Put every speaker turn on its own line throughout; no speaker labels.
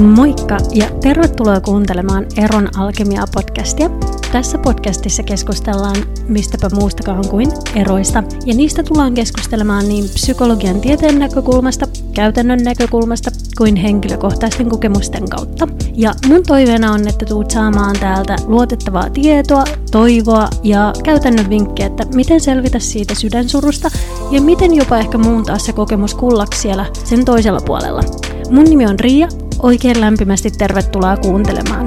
Moikka ja tervetuloa kuuntelemaan Eron Alkemia-podcastia. Tässä podcastissa keskustellaan mistäpä muustakaan kuin eroista, ja niistä tullaan keskustelemaan niin psykologian tieteen näkökulmasta, käytännön näkökulmasta kuin henkilökohtaisten kokemusten kautta. Ja mun toiveena on, että tuut saamaan täältä luotettavaa tietoa, toivoa ja käytännön vinkkejä, että miten selvitä siitä sydänsurusta ja miten jopa ehkä muuntaa se kokemus kullaksi siellä sen toisella puolella. Mun nimi on Riia Oikein lämpimästi tervetuloa kuuntelemaan.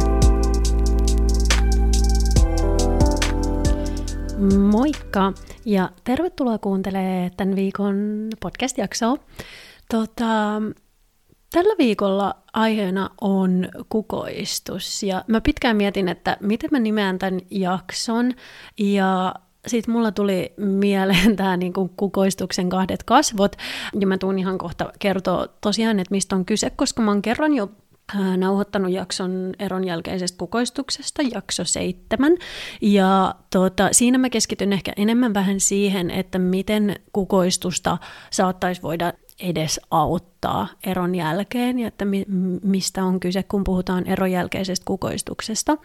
Moikka ja tervetuloa kuuntelemaan tämän viikon podcast-jaksoa. Tota, tällä viikolla aiheena on kukoistus ja mä pitkään mietin, että miten mä nimeän tämän jakson ja sitten mulla tuli mieleen tämä niinku kukoistuksen kahdet kasvot, ja mä tuun ihan kohta kertoa tosiaan, että mistä on kyse, koska mä oon kerran jo nauhoittanut jakson eron jälkeisestä kukoistuksesta, jakso seitsemän. Ja tuota, siinä mä keskityn ehkä enemmän vähän siihen, että miten kukoistusta saattaisi voida edes auttaa eron jälkeen ja että mi- mistä on kyse, kun puhutaan eron jälkeisestä kukoistuksesta.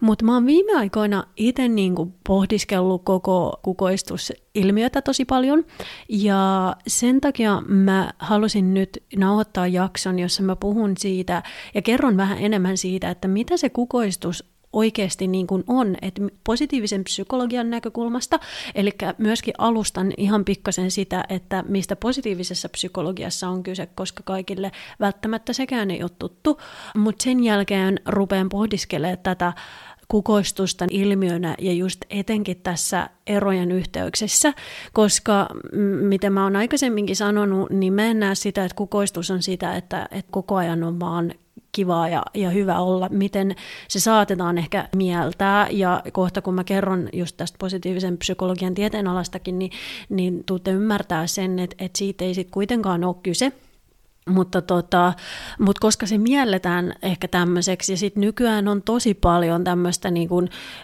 Mutta mä oon viime aikoina itse niinku pohdiskellut koko kukoistusilmiötä tosi paljon ja sen takia mä halusin nyt nauhoittaa jakson, jossa mä puhun siitä ja kerron vähän enemmän siitä, että mitä se kukoistus oikeasti niin kuin on, että positiivisen psykologian näkökulmasta, eli myöskin alustan ihan pikkasen sitä, että mistä positiivisessa psykologiassa on kyse, koska kaikille välttämättä sekään ei ole tuttu, mutta sen jälkeen rupean pohdiskelemaan tätä kukoistusta ilmiönä ja just etenkin tässä erojen yhteyksissä, koska miten mä oon aikaisemminkin sanonut, niin mä en näe sitä, että kukoistus on sitä, että, että koko ajan on vaan kivaa ja, ja hyvä olla, miten se saatetaan ehkä mieltää. Ja kohta kun mä kerron just tästä positiivisen psykologian tieteenalastakin, niin, niin tuutte ymmärtää sen, että, että siitä ei sitten kuitenkaan ole kyse, mutta, tota, mutta koska se mielletään ehkä tämmöiseksi, ja sitten nykyään on tosi paljon tämmöistä niin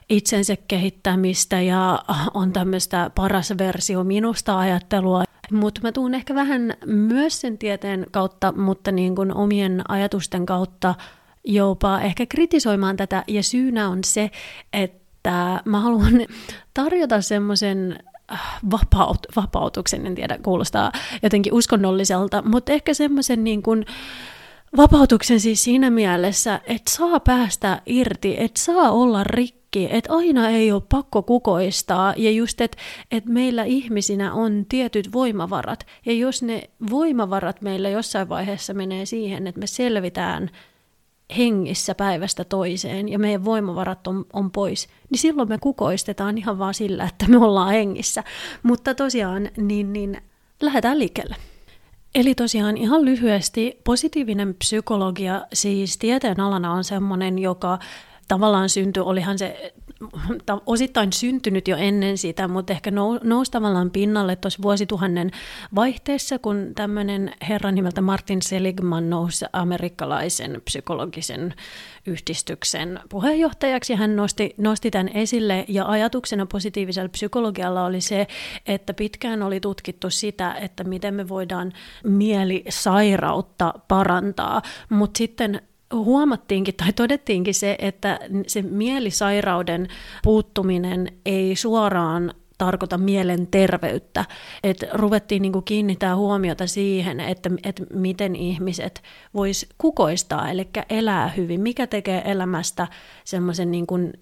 itsensä kehittämistä ja on tämmöistä paras versio minusta ajattelua, mutta mä tuun ehkä vähän myös sen tieteen kautta, mutta niin kuin omien ajatusten kautta jopa ehkä kritisoimaan tätä. Ja syynä on se, että mä haluan tarjota semmoisen äh, vapaut, vapautuksen, en tiedä, kuulostaa jotenkin uskonnolliselta, mutta ehkä semmoisen niin kuin, vapautuksen siis siinä mielessä, että saa päästä irti, että saa olla rikki kaikki, että aina ei ole pakko kukoistaa ja just, että et meillä ihmisinä on tietyt voimavarat ja jos ne voimavarat meillä jossain vaiheessa menee siihen, että me selvitään hengissä päivästä toiseen ja meidän voimavarat on, on pois, niin silloin me kukoistetaan ihan vaan sillä, että me ollaan hengissä. Mutta tosiaan, niin, niin lähdetään liikkeelle. Eli tosiaan ihan lyhyesti, positiivinen psykologia siis tieteen alana on semmoinen, joka tavallaan syntyi, olihan se osittain syntynyt jo ennen sitä, mutta ehkä nousi tavallaan pinnalle tuossa vuosituhannen vaihteessa, kun tämmöinen herra nimeltä Martin Seligman nousi amerikkalaisen psykologisen yhdistyksen puheenjohtajaksi. Hän nosti, nosti tämän esille ja ajatuksena positiivisella psykologialla oli se, että pitkään oli tutkittu sitä, että miten me voidaan mielisairautta parantaa, mutta sitten huomattiinkin tai todettiinkin se, että se mielisairauden puuttuminen ei suoraan tarkoita mielenterveyttä. Että ruvettiin niin kuin kiinnittää huomiota siihen, että, että miten ihmiset vois kukoistaa, eli elää hyvin. Mikä tekee elämästä semmoisen niin kuin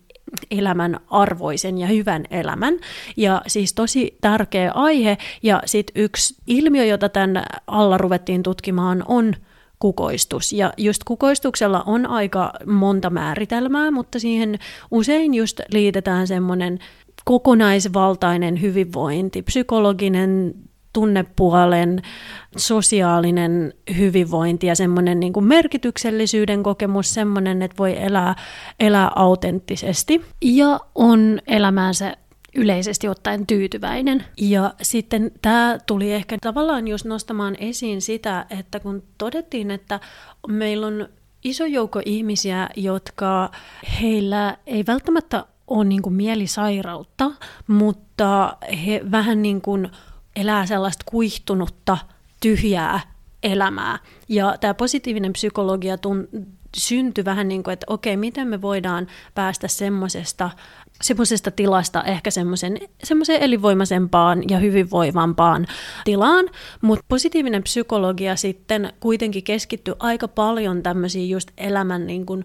elämän arvoisen ja hyvän elämän. Ja siis tosi tärkeä aihe. Ja sitten yksi ilmiö, jota tämän alla ruvettiin tutkimaan, on kukoistus. Ja just kukoistuksella on aika monta määritelmää, mutta siihen usein just liitetään semmoinen kokonaisvaltainen hyvinvointi, psykologinen tunnepuolen, sosiaalinen hyvinvointi ja semmoinen niin kuin merkityksellisyyden kokemus, semmoinen, että voi elää, elää autenttisesti ja on elämäänsä yleisesti ottaen tyytyväinen. Ja sitten tämä tuli ehkä tavallaan just nostamaan esiin sitä, että kun todettiin, että meillä on iso joukko ihmisiä, jotka heillä ei välttämättä ole niin kuin mielisairautta, mutta he vähän niin kuin elää sellaista kuihtunutta, tyhjää elämää. Ja tämä positiivinen psykologia tun- syntyi vähän niin kuin, että okei, miten me voidaan päästä semmoisesta semmoisesta tilasta ehkä semmoisen, elinvoimaisempaan ja hyvinvoivampaan tilaan, mutta positiivinen psykologia sitten kuitenkin keskittyy aika paljon tämmöisiin just elämän niin kuin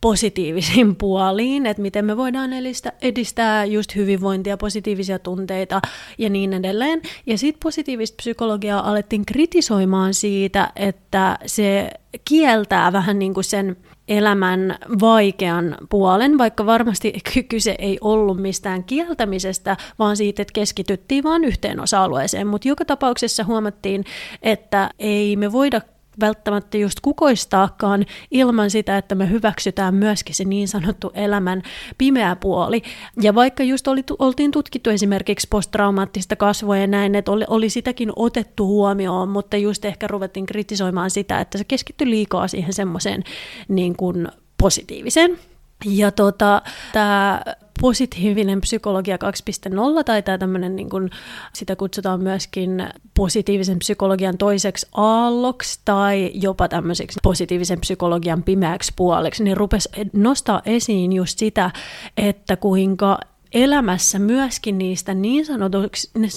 positiivisiin puoliin, että miten me voidaan edistää, edistää just hyvinvointia, positiivisia tunteita ja niin edelleen. Ja sitten positiivista psykologiaa alettiin kritisoimaan siitä, että se kieltää vähän niin kuin sen elämän vaikean puolen, vaikka varmasti kyse ei ollut mistään kieltämisestä, vaan siitä, että keskityttiin vain yhteen osa-alueeseen. Mutta joka tapauksessa huomattiin, että ei me voida välttämättä just kukoistaakaan ilman sitä, että me hyväksytään myöskin se niin sanottu elämän pimeä puoli. Ja vaikka just oli, oltiin tutkittu esimerkiksi posttraumaattista kasvua ja näin, että oli, oli sitäkin otettu huomioon, mutta just ehkä ruvettiin kritisoimaan sitä, että se keskittyi liikaa siihen semmoiseen niin kuin positiiviseen. Ja tota, tämä positiivinen psykologia 2.0 tai tämä tämmöinen, niin kuin, sitä kutsutaan myöskin positiivisen psykologian toiseksi aalloksi tai jopa tämmöiseksi positiivisen psykologian pimeäksi puoleksi, niin rupesi nostaa esiin just sitä, että kuinka elämässä myöskin niistä niin,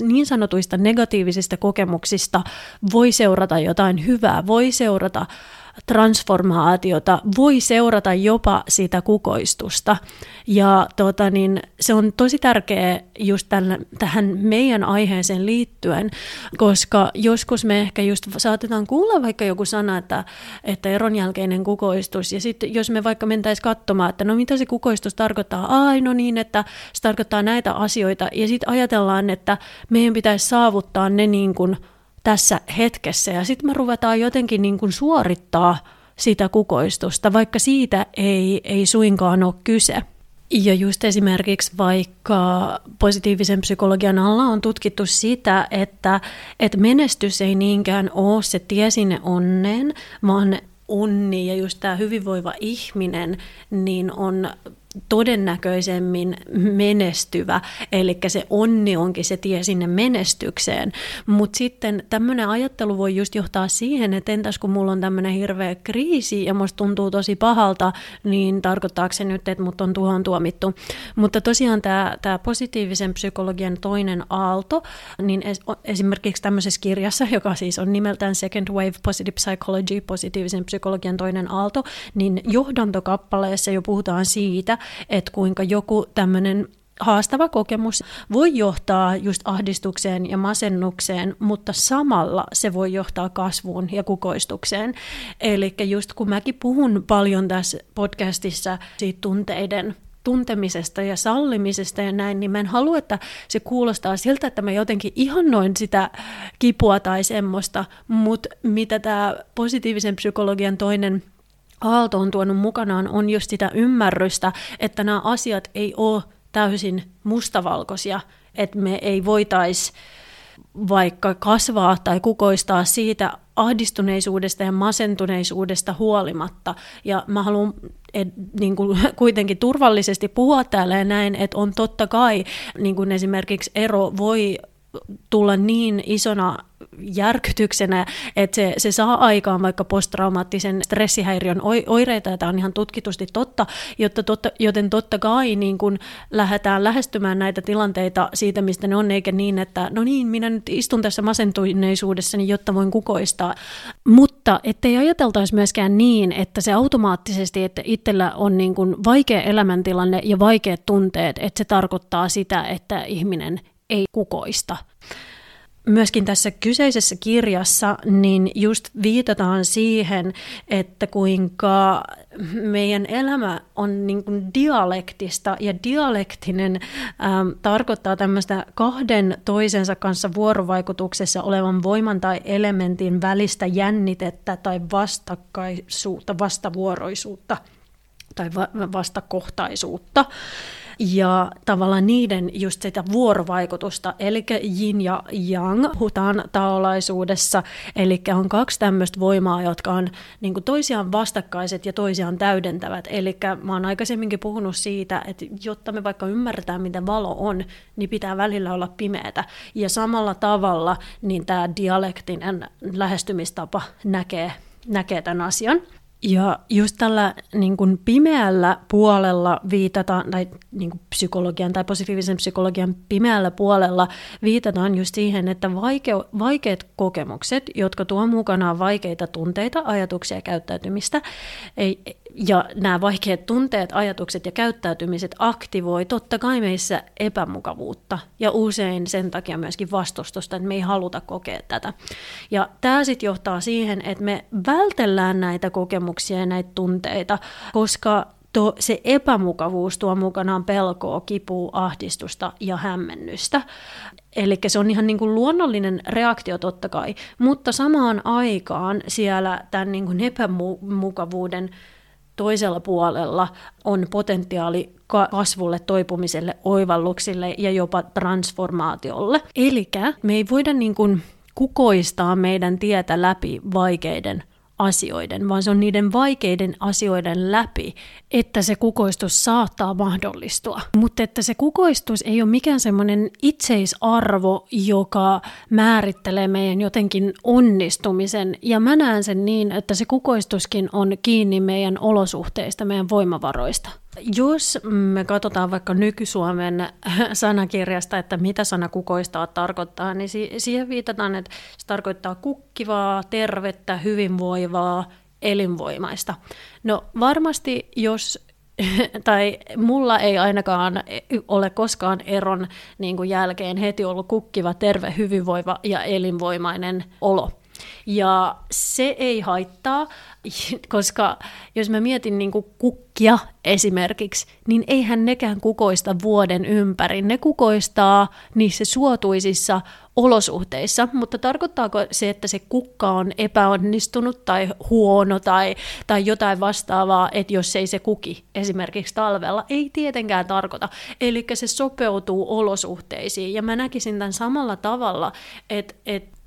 niin sanotuista negatiivisista kokemuksista voi seurata jotain hyvää, voi seurata transformaatiota, voi seurata jopa sitä kukoistusta. Ja tota, niin, se on tosi tärkeä just tällä, tähän meidän aiheeseen liittyen, koska joskus me ehkä just saatetaan kuulla vaikka joku sana, että, että eron jälkeinen kukoistus, ja sitten jos me vaikka mentäisiin katsomaan, että no mitä se kukoistus tarkoittaa, ai no niin, että se tarkoittaa näitä asioita, ja sitten ajatellaan, että meidän pitäisi saavuttaa ne niin kuin tässä hetkessä. Ja sitten me ruvetaan jotenkin niin kuin suorittaa sitä kukoistusta, vaikka siitä ei, ei suinkaan ole kyse. Ja just esimerkiksi vaikka positiivisen psykologian alla on tutkittu sitä, että, että menestys ei niinkään ole se tie sinne onneen, vaan onni ja just tämä hyvinvoiva ihminen niin on todennäköisemmin menestyvä, eli se onni onkin se tie sinne menestykseen. Mutta sitten tämmöinen ajattelu voi just johtaa siihen, että entäs kun mulla on tämmöinen hirveä kriisi ja musta tuntuu tosi pahalta, niin tarkoittaako se nyt, että mut on tuohon tuomittu. Mutta tosiaan tämä positiivisen psykologian toinen aalto, niin es, esimerkiksi tämmöisessä kirjassa, joka siis on nimeltään Second Wave Positive Psychology, positiivisen psykologian toinen aalto, niin johdantokappaleessa jo puhutaan siitä, että kuinka joku tämmöinen haastava kokemus voi johtaa just ahdistukseen ja masennukseen, mutta samalla se voi johtaa kasvuun ja kukoistukseen. Eli just kun mäkin puhun paljon tässä podcastissa siitä tunteiden tuntemisesta ja sallimisesta ja näin, niin mä en halua, että se kuulostaa siltä, että mä jotenkin ihannoin sitä kipua tai semmoista, mutta mitä tämä positiivisen psykologian toinen Aalto on tuonut mukanaan, on just sitä ymmärrystä, että nämä asiat ei ole täysin mustavalkoisia, että me ei voitaisi vaikka kasvaa tai kukoistaa siitä ahdistuneisuudesta ja masentuneisuudesta huolimatta. Ja mä haluan et, niin kuin, kuitenkin turvallisesti puhua täällä ja näin, että on totta kai niin kuin esimerkiksi ero voi tulla niin isona järkytyksenä, että se, se saa aikaan vaikka posttraumaattisen stressihäiriön oireita, ja tämä on ihan tutkitusti totta, jotta totta joten totta kai niin kun lähdetään lähestymään näitä tilanteita siitä, mistä ne on, eikä niin, että no niin, minä nyt istun tässä masentuneisuudessani, jotta voin kukoistaa. Mutta ettei ajateltaisi myöskään niin, että se automaattisesti, että itsellä on niin kun vaikea elämäntilanne ja vaikeat tunteet, että se tarkoittaa sitä, että ihminen ei kukoista myöskin tässä kyseisessä kirjassa niin just viitataan siihen, että kuinka meidän elämä on niin kuin dialektista ja dialektinen ähm, tarkoittaa tämmöistä kahden toisensa kanssa vuorovaikutuksessa olevan voiman tai elementin välistä jännitettä tai vastakkaisuutta, vastavuoroisuutta tai va- vastakohtaisuutta. Ja tavallaan niiden just sitä vuorovaikutusta, eli yin ja yang, puhutaan taolaisuudessa, eli on kaksi tämmöistä voimaa, jotka on niin kuin toisiaan vastakkaiset ja toisiaan täydentävät, eli mä oon aikaisemminkin puhunut siitä, että jotta me vaikka ymmärretään, mitä valo on, niin pitää välillä olla pimeätä, ja samalla tavalla niin tämä dialektinen lähestymistapa näkee, näkee tämän asian. Ja just tällä niin kuin pimeällä puolella viitataan, tai niin kuin psykologian tai positiivisen psykologian pimeällä puolella viitataan just siihen, että vaike, vaikeat kokemukset, jotka tuo mukanaan vaikeita tunteita, ajatuksia ja käyttäytymistä, ei, ja nämä vaikeat tunteet, ajatukset ja käyttäytymiset aktivoi totta kai meissä epämukavuutta ja usein sen takia myöskin vastustusta, että me ei haluta kokea tätä. Ja tämä sitten johtaa siihen, että me vältellään näitä kokemuksia ja näitä tunteita, koska to, se epämukavuus tuo mukanaan pelkoa, kipua, ahdistusta ja hämmennystä. Eli se on ihan niin kuin luonnollinen reaktio totta kai, mutta samaan aikaan siellä tämän niin kuin epämukavuuden toisella puolella on potentiaali kasvulle, toipumiselle, oivalluksille ja jopa transformaatiolle. Eli me ei voida niin kuin kukoistaa meidän tietä läpi vaikeiden asioiden, vaan se on niiden vaikeiden asioiden läpi, että se kukoistus saattaa mahdollistua. Mutta että se kukoistus ei ole mikään semmoinen itseisarvo, joka määrittelee meidän jotenkin onnistumisen. Ja mä näen sen niin, että se kukoistuskin on kiinni meidän olosuhteista, meidän voimavaroista. Jos me katsotaan vaikka nykysuomen sanakirjasta, että mitä sana kukoistaa tarkoittaa, niin siihen viitataan, että se tarkoittaa kukkivaa, tervettä, hyvinvoivaa, elinvoimaista. No varmasti jos tai mulla ei ainakaan ole koskaan eron niin kuin jälkeen heti ollut kukkiva, terve, hyvinvoiva ja elinvoimainen olo. Ja se ei haittaa, koska jos mä mietin niin kuin kukkia esimerkiksi, niin eihän nekään kukoista vuoden ympäri. Ne kukoistaa niissä suotuisissa olosuhteissa, mutta tarkoittaako se, että se kukka on epäonnistunut tai huono tai, tai jotain vastaavaa, että jos ei se kuki esimerkiksi talvella, ei tietenkään tarkoita. Eli se sopeutuu olosuhteisiin ja mä näkisin tämän samalla tavalla, että, että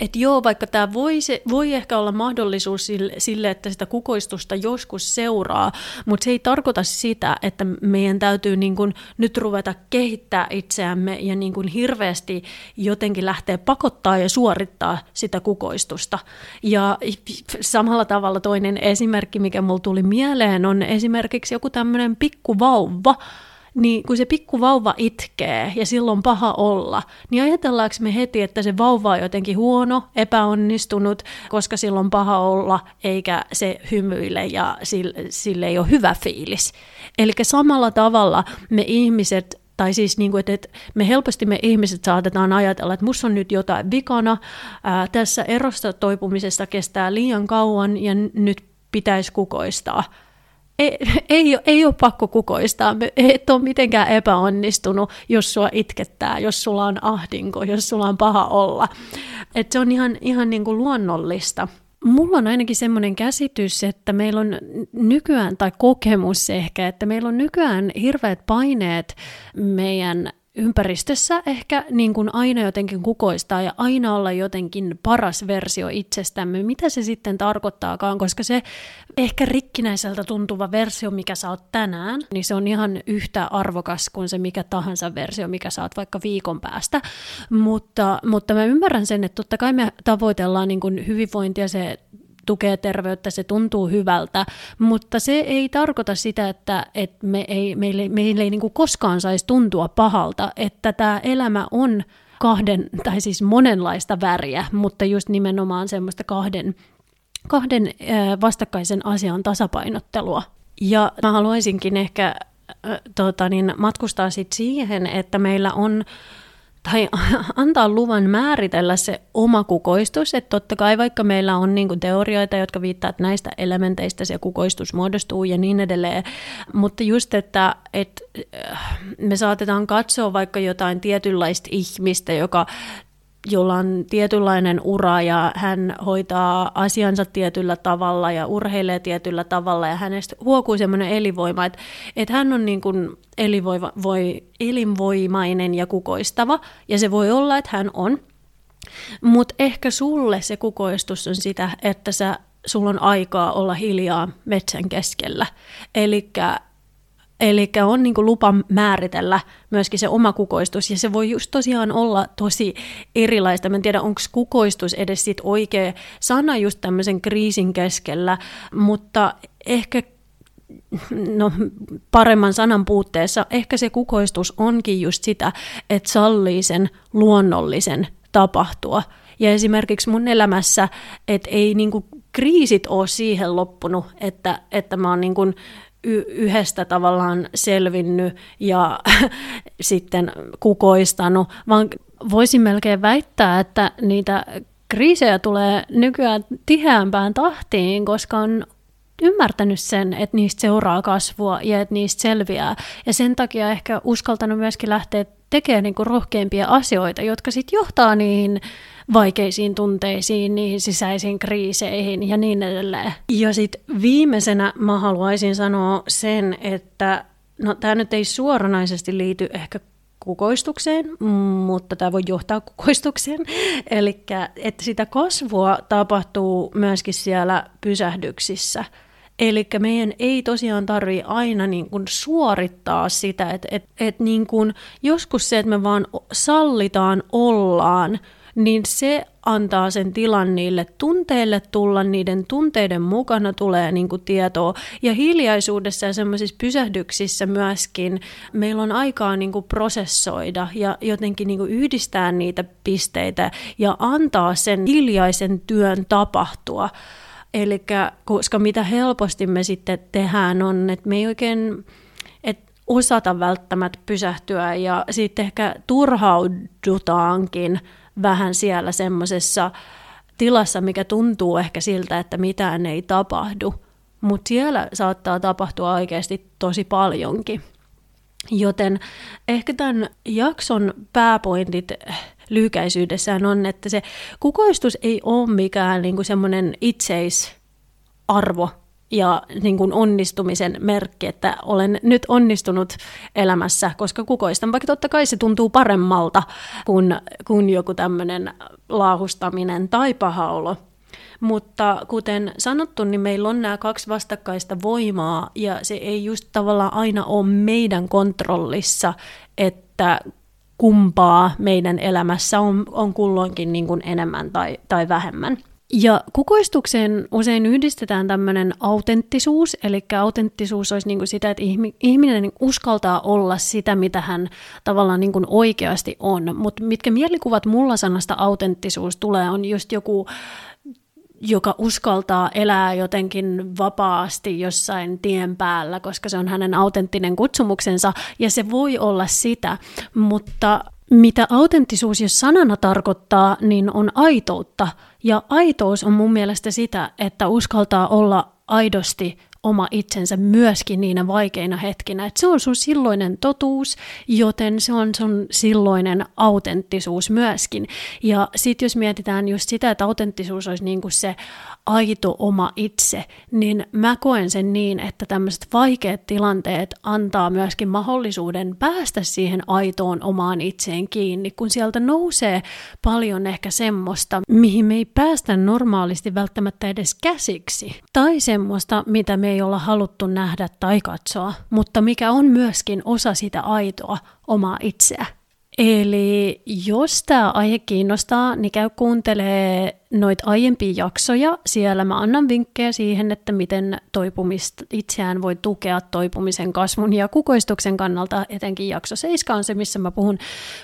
että joo, vaikka tämä voi, voi ehkä olla mahdollisuus sille, sille, että sitä kukoistusta joskus seuraa, mutta se ei tarkoita sitä, että meidän täytyy niin kun nyt ruveta kehittää itseämme ja niin kun hirveästi jotenkin lähteä pakottaa ja suorittaa sitä kukoistusta. Ja samalla tavalla toinen esimerkki, mikä mulle tuli mieleen, on esimerkiksi joku tämmöinen pikkuvauva, niin kun se pikku vauva itkee ja silloin paha olla, niin ajatellaanko me heti, että se vauva on jotenkin huono, epäonnistunut, koska silloin paha olla, eikä se hymyile ja sille, sille ei ole hyvä fiilis. Eli samalla tavalla me ihmiset tai siis niin kuin, että, me helposti me ihmiset saatetaan ajatella, että musta on nyt jotain vikana, ää, tässä erosta toipumisesta kestää liian kauan ja nyt pitäisi kukoistaa ei, ei, ei ole pakko kukoistaa, et ole mitenkään epäonnistunut, jos sua itkettää, jos sulla on ahdinko, jos sulla on paha olla. Et se on ihan, ihan niin kuin luonnollista. Mulla on ainakin semmoinen käsitys, että meillä on nykyään, tai kokemus ehkä, että meillä on nykyään hirveät paineet meidän ympäristössä ehkä niin kuin aina jotenkin kukoistaa ja aina olla jotenkin paras versio itsestämme, mitä se sitten tarkoittaakaan, koska se ehkä rikkinäiseltä tuntuva versio, mikä sä oot tänään, niin se on ihan yhtä arvokas kuin se mikä tahansa versio, mikä sä oot vaikka viikon päästä. Mutta, mutta mä ymmärrän sen, että totta kai me tavoitellaan niin kuin hyvinvointia, se tukee terveyttä, se tuntuu hyvältä, mutta se ei tarkoita sitä, että, että me ei, meille, meille ei niin koskaan saisi tuntua pahalta, että tämä elämä on kahden, tai siis monenlaista väriä, mutta just nimenomaan semmoista kahden, kahden vastakkaisen asian tasapainottelua. Ja mä haluaisinkin ehkä tota, niin, matkustaa sit siihen, että meillä on tai antaa luvan määritellä se oma kukoistus, että totta kai vaikka meillä on niin teorioita, jotka viittaa, että näistä elementeistä se kukoistus muodostuu ja niin edelleen, mutta just, että, että äh, me saatetaan katsoa vaikka jotain tietynlaista ihmistä, joka jolla on tietynlainen ura ja hän hoitaa asiansa tietyllä tavalla ja urheilee tietyllä tavalla ja hänestä huokuu semmoinen elinvoima, että, että hän on niin kuin elinvoima, voi, elinvoimainen ja kukoistava ja se voi olla, että hän on. Mutta ehkä sulle se kukoistus on sitä, että sä, sulla on aikaa olla hiljaa metsän keskellä. Eli Eli on niin lupa määritellä myöskin se oma kukoistus, ja se voi just tosiaan olla tosi erilaista. Mä en tiedä, onko kukoistus edes sit oikea sana just tämmöisen kriisin keskellä, mutta ehkä no, paremman sanan puutteessa, ehkä se kukoistus onkin just sitä, että sallii sen luonnollisen tapahtua. Ja esimerkiksi mun elämässä, että ei niinku kriisit ole siihen loppunut, että, että mä oon niinku y- yhdestä tavallaan selvinnyt ja sitten kukoistanut, vaan voisin melkein väittää, että niitä kriisejä tulee nykyään tiheämpään tahtiin, koska on ymmärtänyt sen, että niistä seuraa kasvua ja että niistä selviää. Ja sen takia ehkä uskaltanut myöskin lähteä tekemään niin kuin rohkeimpia asioita, jotka sitten johtaa niihin vaikeisiin tunteisiin, niihin sisäisiin kriiseihin ja niin edelleen. Ja sitten viimeisenä mä haluaisin sanoa sen, että no tämä nyt ei suoranaisesti liity ehkä kukoistukseen, mutta tämä voi johtaa kukoistukseen. Eli että sitä kasvua tapahtuu myöskin siellä pysähdyksissä. Eli meidän ei tosiaan tarvitse aina niin kuin suorittaa sitä, että et, et niin kuin joskus se, että me vaan sallitaan ollaan, niin se antaa sen tilan niille tunteille tulla, niiden tunteiden mukana tulee niin kuin tietoa. Ja hiljaisuudessa ja semmoisissa pysähdyksissä myöskin meillä on aikaa niin kuin prosessoida ja jotenkin niin kuin yhdistää niitä pisteitä ja antaa sen hiljaisen työn tapahtua. Eli koska mitä helposti me sitten tehdään on, että me ei oikein osata välttämättä pysähtyä ja sitten ehkä turhaudutaankin vähän siellä semmoisessa tilassa, mikä tuntuu ehkä siltä, että mitään ei tapahdu. Mutta siellä saattaa tapahtua oikeasti tosi paljonkin. Joten ehkä tämän jakson pääpointit lyhykäisyydessään on, että se kukoistus ei ole mikään niinku semmoinen itseisarvo ja niin kuin onnistumisen merkki, että olen nyt onnistunut elämässä, koska kukoistan, vaikka totta kai se tuntuu paremmalta kuin, kuin joku tämmöinen laahustaminen tai paha olo. Mutta kuten sanottu, niin meillä on nämä kaksi vastakkaista voimaa ja se ei just tavallaan aina ole meidän kontrollissa, että kumpaa meidän elämässä on, on kulloinkin niin kuin enemmän tai, tai vähemmän. Ja kukoistukseen usein yhdistetään tämmöinen autenttisuus, eli autenttisuus olisi niin kuin sitä, että ihminen niin uskaltaa olla sitä, mitä hän tavallaan niin kuin oikeasti on. Mutta mitkä mielikuvat mulla sanasta autenttisuus tulee, on just joku joka uskaltaa elää jotenkin vapaasti jossain tien päällä, koska se on hänen autenttinen kutsumuksensa, ja se voi olla sitä, mutta mitä autenttisuus jos sanana tarkoittaa, niin on aitoutta. Ja aitous on mun mielestä sitä, että uskaltaa olla aidosti oma itsensä myöskin niinä vaikeina hetkinä. Että se on sun silloinen totuus, joten se on sun silloinen autenttisuus myöskin. Ja sitten jos mietitään just sitä, että autenttisuus olisi niin kuin se aito oma itse, niin mä koen sen niin, että tämmöiset vaikeat tilanteet antaa myöskin mahdollisuuden päästä siihen aitoon omaan itseen kiinni, kun sieltä nousee paljon ehkä semmoista, mihin me ei päästä normaalisti välttämättä edes käsiksi, tai semmoista, mitä me ei olla haluttu nähdä tai katsoa, mutta mikä on myöskin osa sitä aitoa omaa itseä. Eli jos tämä aihe kiinnostaa, niin käy kuuntelee noita aiempia jaksoja. Siellä mä annan vinkkejä siihen, että miten toipumista itseään voi tukea toipumisen, kasvun ja kukoistuksen kannalta. Etenkin jakso 7 on se, missä mä puhun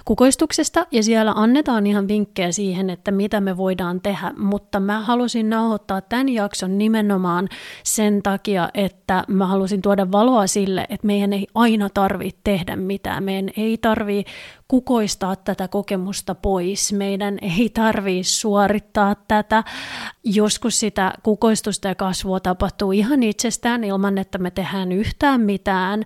kukoistuksesta. Ja siellä annetaan ihan vinkkejä siihen, että mitä me voidaan tehdä. Mutta mä halusin nauhoittaa tämän jakson nimenomaan sen takia, että mä halusin tuoda valoa sille, että meidän ei aina tarvitse tehdä mitään. Meidän ei tarvitse kukoistaa tätä kokemusta pois. Meidän ei tarvitse suorittaa tätä. Joskus sitä kukoistusta ja kasvua tapahtuu ihan itsestään ilman, että me tehdään yhtään mitään.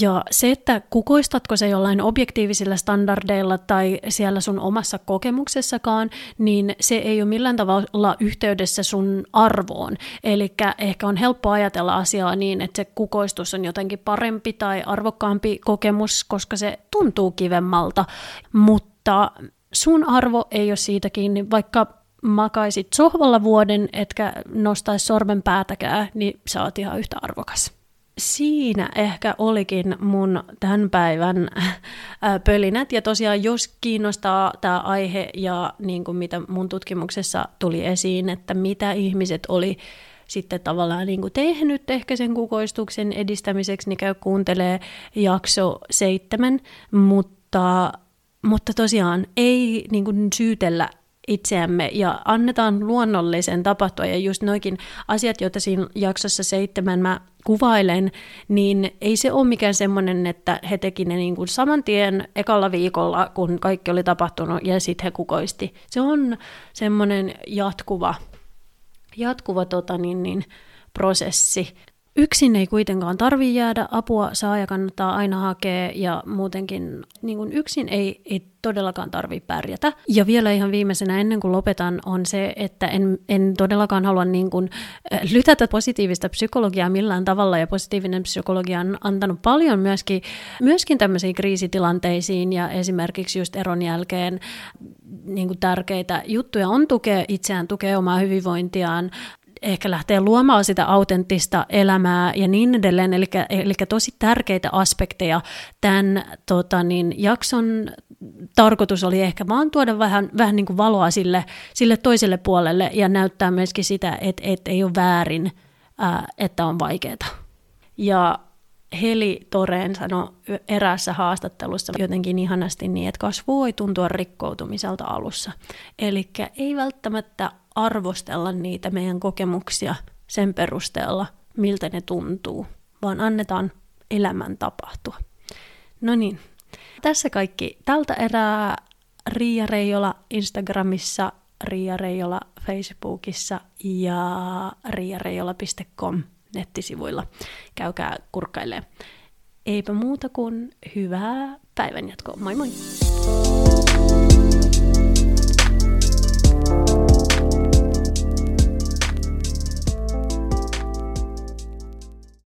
Ja se, että kukoistatko se jollain objektiivisilla standardeilla tai siellä sun omassa kokemuksessakaan, niin se ei ole millään tavalla yhteydessä sun arvoon. Eli ehkä on helppo ajatella asiaa niin, että se kukoistus on jotenkin parempi tai arvokkaampi kokemus, koska se tuntuu kivemmalta, mutta sun arvo ei ole siitä kiinni, vaikka makaisit sohvalla vuoden, etkä nostaisi sormen päätäkään, niin sä oot ihan yhtä arvokas siinä ehkä olikin mun tämän päivän pölinät. Ja tosiaan, jos kiinnostaa tämä aihe ja niin kuin mitä mun tutkimuksessa tuli esiin, että mitä ihmiset oli sitten tavallaan niin kuin tehnyt ehkä sen kukoistuksen edistämiseksi, niin käy kuuntelee jakso seitsemän, mutta, mutta tosiaan ei niin kuin syytellä itseämme ja annetaan luonnollisen tapahtua. Ja just noikin asiat, joita siinä jaksossa seitsemän mä kuvailen, niin ei se ole mikään semmoinen, että he teki ne niin kuin saman tien ekalla viikolla, kun kaikki oli tapahtunut ja sitten he kukoisti. Se on semmoinen jatkuva, jatkuva tota niin, niin, prosessi. Yksin ei kuitenkaan tarvi jäädä, apua saa ja kannattaa aina hakea ja muutenkin niin kuin yksin ei, ei todellakaan tarvi pärjätä. Ja vielä ihan viimeisenä ennen kuin lopetan on se, että en, en todellakaan halua niin kuin, lytätä positiivista psykologiaa millään tavalla. Ja positiivinen psykologia on antanut paljon myöskin, myöskin tämmöisiin kriisitilanteisiin ja esimerkiksi just eron jälkeen niin kuin tärkeitä juttuja. On tukea itseään, tukea omaa hyvinvointiaan, ehkä lähtee luomaan sitä autenttista elämää ja niin edelleen. Eli, eli tosi tärkeitä aspekteja tämän tota, niin, jakson tarkoitus oli ehkä vaan tuoda vähän, vähän niin kuin valoa sille, sille toiselle puolelle ja näyttää myöskin sitä, että, että ei ole väärin, ää, että on vaikeaa. Ja Heli Toreen sanoi eräässä haastattelussa jotenkin ihanasti niin, että kasvu voi tuntua rikkoutumiselta alussa. Eli ei välttämättä arvostella niitä meidän kokemuksia sen perusteella, miltä ne tuntuu, vaan annetaan elämän tapahtua. No niin, tässä kaikki tältä erää Riia Reijola Instagramissa, Riia Reijola Facebookissa ja riareijola.com nettisivuilla. Käykää kurkkailee. Eipä muuta kuin hyvää päivänjatkoa. Moi moi!